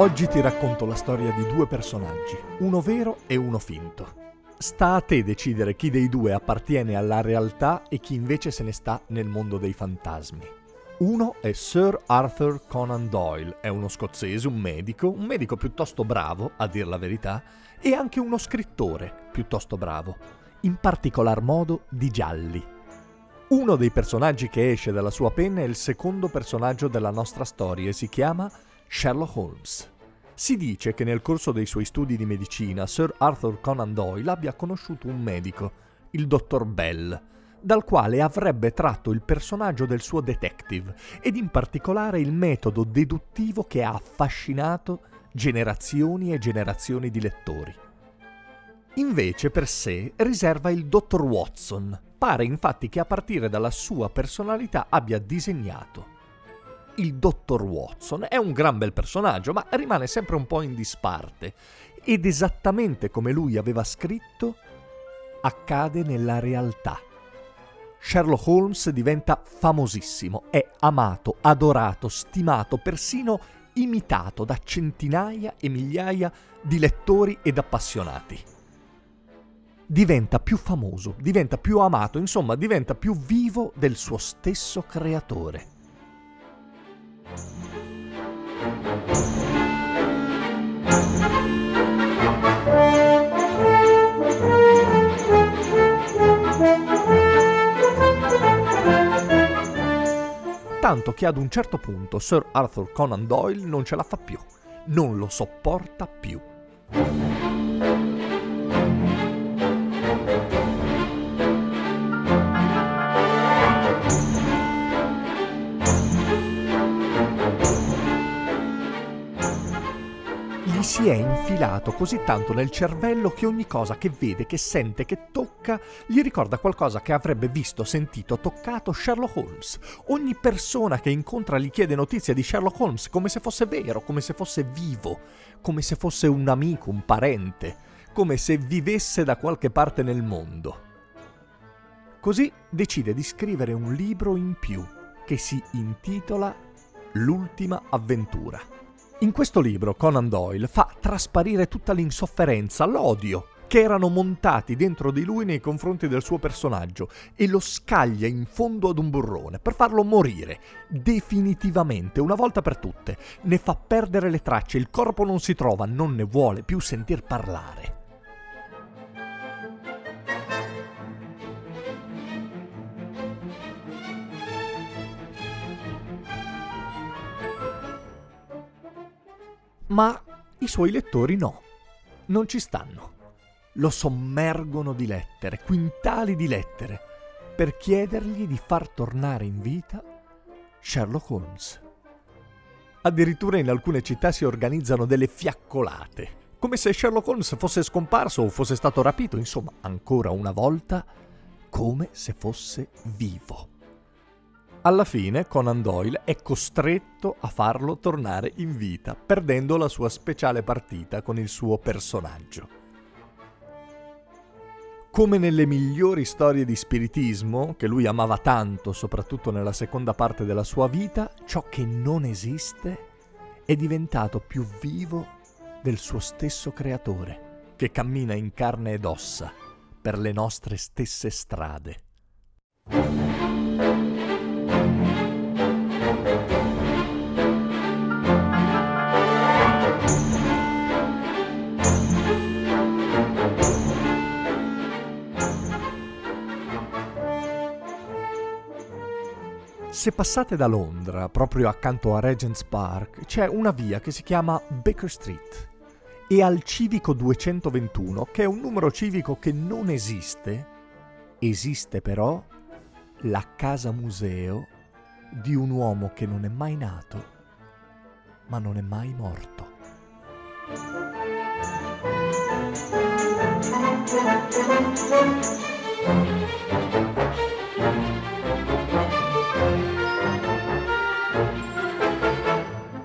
Oggi ti racconto la storia di due personaggi, uno vero e uno finto. Sta a te decidere chi dei due appartiene alla realtà e chi invece se ne sta nel mondo dei fantasmi. Uno è Sir Arthur Conan Doyle, è uno scozzese, un medico, un medico piuttosto bravo, a dir la verità, e anche uno scrittore piuttosto bravo, in particolar modo di gialli. Uno dei personaggi che esce dalla sua penna è il secondo personaggio della nostra storia e si chiama Sherlock Holmes. Si dice che nel corso dei suoi studi di medicina Sir Arthur Conan Doyle abbia conosciuto un medico, il dottor Bell, dal quale avrebbe tratto il personaggio del suo detective ed in particolare il metodo deduttivo che ha affascinato generazioni e generazioni di lettori. Invece per sé riserva il dottor Watson. Pare infatti che a partire dalla sua personalità abbia disegnato il dottor Watson è un gran bel personaggio, ma rimane sempre un po' in disparte. Ed esattamente come lui aveva scritto, accade nella realtà. Sherlock Holmes diventa famosissimo, è amato, adorato, stimato, persino imitato da centinaia e migliaia di lettori ed appassionati. Diventa più famoso, diventa più amato, insomma diventa più vivo del suo stesso creatore. Tanto che ad un certo punto Sir Arthur Conan Doyle non ce la fa più, non lo sopporta più. Si è infilato così tanto nel cervello che ogni cosa che vede, che sente, che tocca, gli ricorda qualcosa che avrebbe visto, sentito, toccato Sherlock Holmes. Ogni persona che incontra gli chiede notizie di Sherlock Holmes come se fosse vero, come se fosse vivo, come se fosse un amico, un parente, come se vivesse da qualche parte nel mondo. Così decide di scrivere un libro in più che si intitola L'ultima avventura. In questo libro Conan Doyle fa trasparire tutta l'insofferenza, l'odio che erano montati dentro di lui nei confronti del suo personaggio e lo scaglia in fondo ad un burrone per farlo morire definitivamente una volta per tutte. Ne fa perdere le tracce, il corpo non si trova, non ne vuole più sentir parlare. Ma i suoi lettori no, non ci stanno. Lo sommergono di lettere, quintali di lettere, per chiedergli di far tornare in vita Sherlock Holmes. Addirittura in alcune città si organizzano delle fiaccolate, come se Sherlock Holmes fosse scomparso o fosse stato rapito, insomma, ancora una volta, come se fosse vivo. Alla fine Conan Doyle è costretto a farlo tornare in vita, perdendo la sua speciale partita con il suo personaggio. Come nelle migliori storie di spiritismo, che lui amava tanto, soprattutto nella seconda parte della sua vita, ciò che non esiste è diventato più vivo del suo stesso creatore, che cammina in carne ed ossa per le nostre stesse strade. Se passate da Londra, proprio accanto a Regent's Park, c'è una via che si chiama Baker Street e al civico 221, che è un numero civico che non esiste, esiste però la casa museo di un uomo che non è mai nato, ma non è mai morto.